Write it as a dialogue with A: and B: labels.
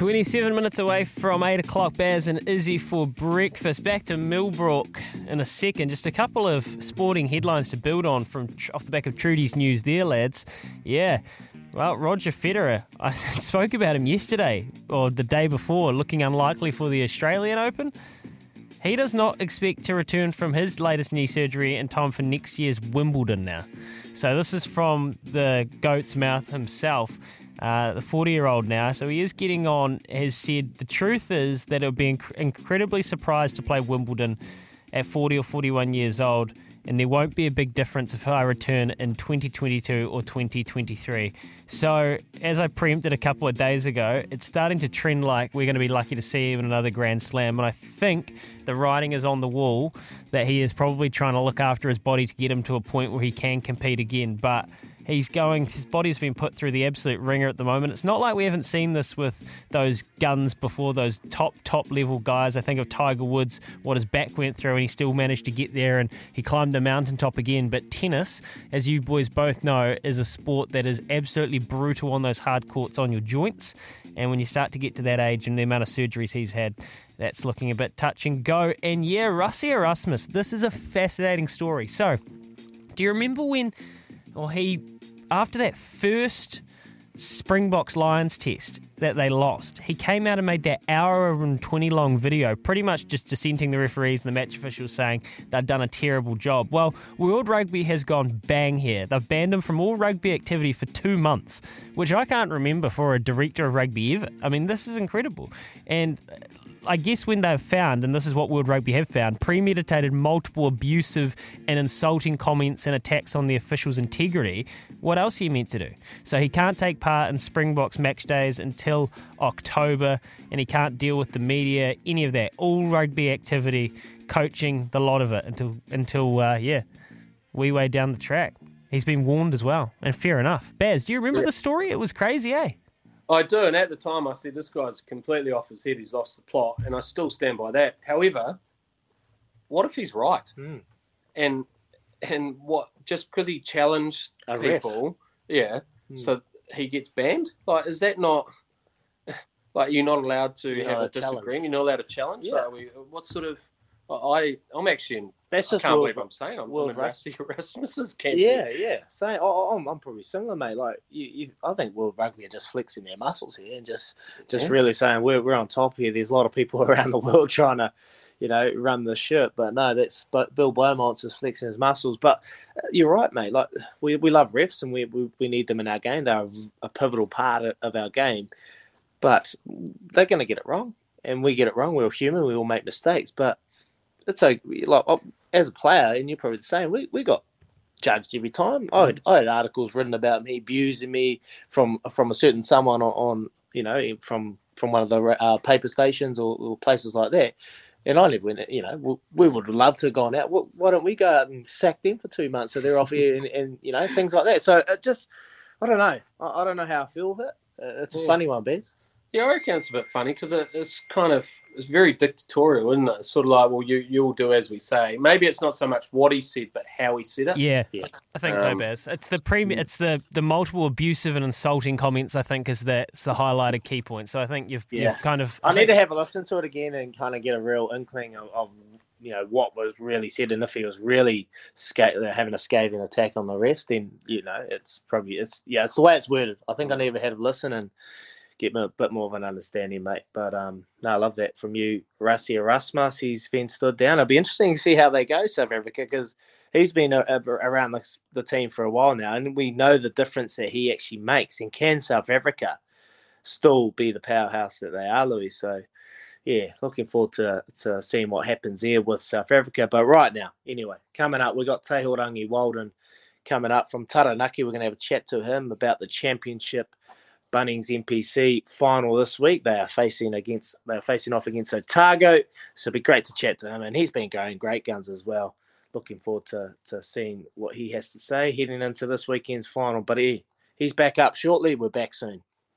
A: 27 minutes away from 8 o'clock, Baz and Izzy for breakfast. Back to Millbrook in a second. Just a couple of sporting headlines to build on from off the back of Trudy's news there, lads. Yeah. Well, Roger Federer, I spoke about him yesterday or the day before, looking unlikely for the Australian Open. He does not expect to return from his latest knee surgery in time for next year's Wimbledon now. So, this is from the goat's mouth himself uh, the 40 year old now. So he is getting on, has said the truth is that it would be inc- incredibly surprised to play Wimbledon at 40 or 41 years old. And there won't be a big difference if I return in 2022 or 2023. So, as I preempted a couple of days ago, it's starting to trend like we're going to be lucky to see him in another Grand Slam. And I think the writing is on the wall that he is probably trying to look after his body to get him to a point where he can compete again. But He's going, his body's been put through the absolute ringer at the moment. It's not like we haven't seen this with those guns before, those top, top level guys. I think of Tiger Woods, what his back went through, and he still managed to get there and he climbed the mountaintop again. But tennis, as you boys both know, is a sport that is absolutely brutal on those hard courts on your joints. And when you start to get to that age and the amount of surgeries he's had, that's looking a bit touch and go. And yeah, Rassie Erasmus, this is a fascinating story. So, do you remember when well, he, after that first Springboks Lions test that they lost, he came out and made that hour and 20 long video, pretty much just dissenting the referees and the match officials saying they'd done a terrible job. Well, World Rugby has gone bang here. They've banned him from all rugby activity for two months, which I can't remember for a director of rugby ever. I mean, this is incredible. And I guess when they've found, and this is what World Rugby have found, premeditated multiple abusive and insulting comments and attacks on the official's integrity, what else are you meant to do? So he can't take part in Springboks match days until October, and he can't deal with the media, any of that. All rugby activity, coaching, the lot of it until until uh, yeah, we way down the track. He's been warned as well, and fair enough. Baz, do you remember yeah. the story? It was crazy, eh?
B: I do, and at the time I said this guy's completely off his head. He's lost the plot, and I still stand by that. However, what if he's right?
C: Mm.
B: And and what just because he challenged
C: A
B: people, yeah,
C: Mm.
B: so he gets banned? Like, is that not like you're not allowed to
C: You're
B: have a
C: allowed to challenge.
B: disagreement? You're not allowed to challenge.
C: Yeah.
B: So we, what sort of? I I'm actually in.
C: That's
B: I
C: just
B: can't
C: world-
B: believe I'm saying I'm,
C: world
B: I'm in. Rassie Erasmus's camp.
C: Yeah, yeah. Same. I, I'm, I'm probably similar, mate. Like, you, you, I think World Rugby are just flexing their muscles here and just, just
B: Yeah.
C: really saying we're, we're on top here. There's a lot of people around the world trying to, you know, run the ship. But no, that's but Bill Beaumont's just flexing his muscles. But uh, you're right, mate. Like, we, we love refs and we, we, we need them in our game. They're a, a pivotal part of, of our game. But they're going to get it wrong. And we get it wrong. We're human. We all make mistakes. But it's like, like oh, as a player, and you're probably the same, we, we got judged every time. I had, I had articles written about me abusing me from from a certain someone on, on you know from from one of the uh, paper stations or, or, places like that. And I live in it, you know, we, we would love to have gone out. Why don't we go out and sack them for two months so they're off here and, and you know, things like that. So it just, I don't know. I, I don't know how I feel with it. Uh, it's a funny one, Bez.
B: Yeah, I reckon it's a bit funny because it, it's kind of it's very dictatorial, isn't it? It's sort of like, well, you you'll do as we say. Maybe it's not so much what he said, but how he said it.
A: Yeah, yeah. I think um, so, Baz. It's the pre- it's the the multiple abusive and insulting comments. I think is the it's the highlighted key point. So I think you've, yeah. you've kind of.
C: I, I need to have a listen to it again and kind of get a real inkling of, of you know what was really said, and if he was really sca- having a scathing attack on the rest, then you know it's probably it's yeah it's the way it's worded. I think I need to have a listen and get a bit more of an understanding, mate. But um, no, I love that from you, Rassie Erasmus. He's been stood down. It'll be interesting to see how they go, South Africa, because he's been a, a, around the, the, team for a while now, and we know the difference that he actually makes. And can South Africa still be the powerhouse that they are, Louis? So, yeah, looking forward to, to seeing what happens there with South Africa. But right now, anyway, coming up, we've got Tehurangi Walden coming up from Taranaki. We're going to have a chat to him about the championship Bunnings NPC final this week. They are facing against they are facing off against Otago. So it'd be great to chat to him. And he's been going great guns as well. Looking forward to to seeing what he has to say heading into this weekend's final. But he he's back up shortly. We're back soon.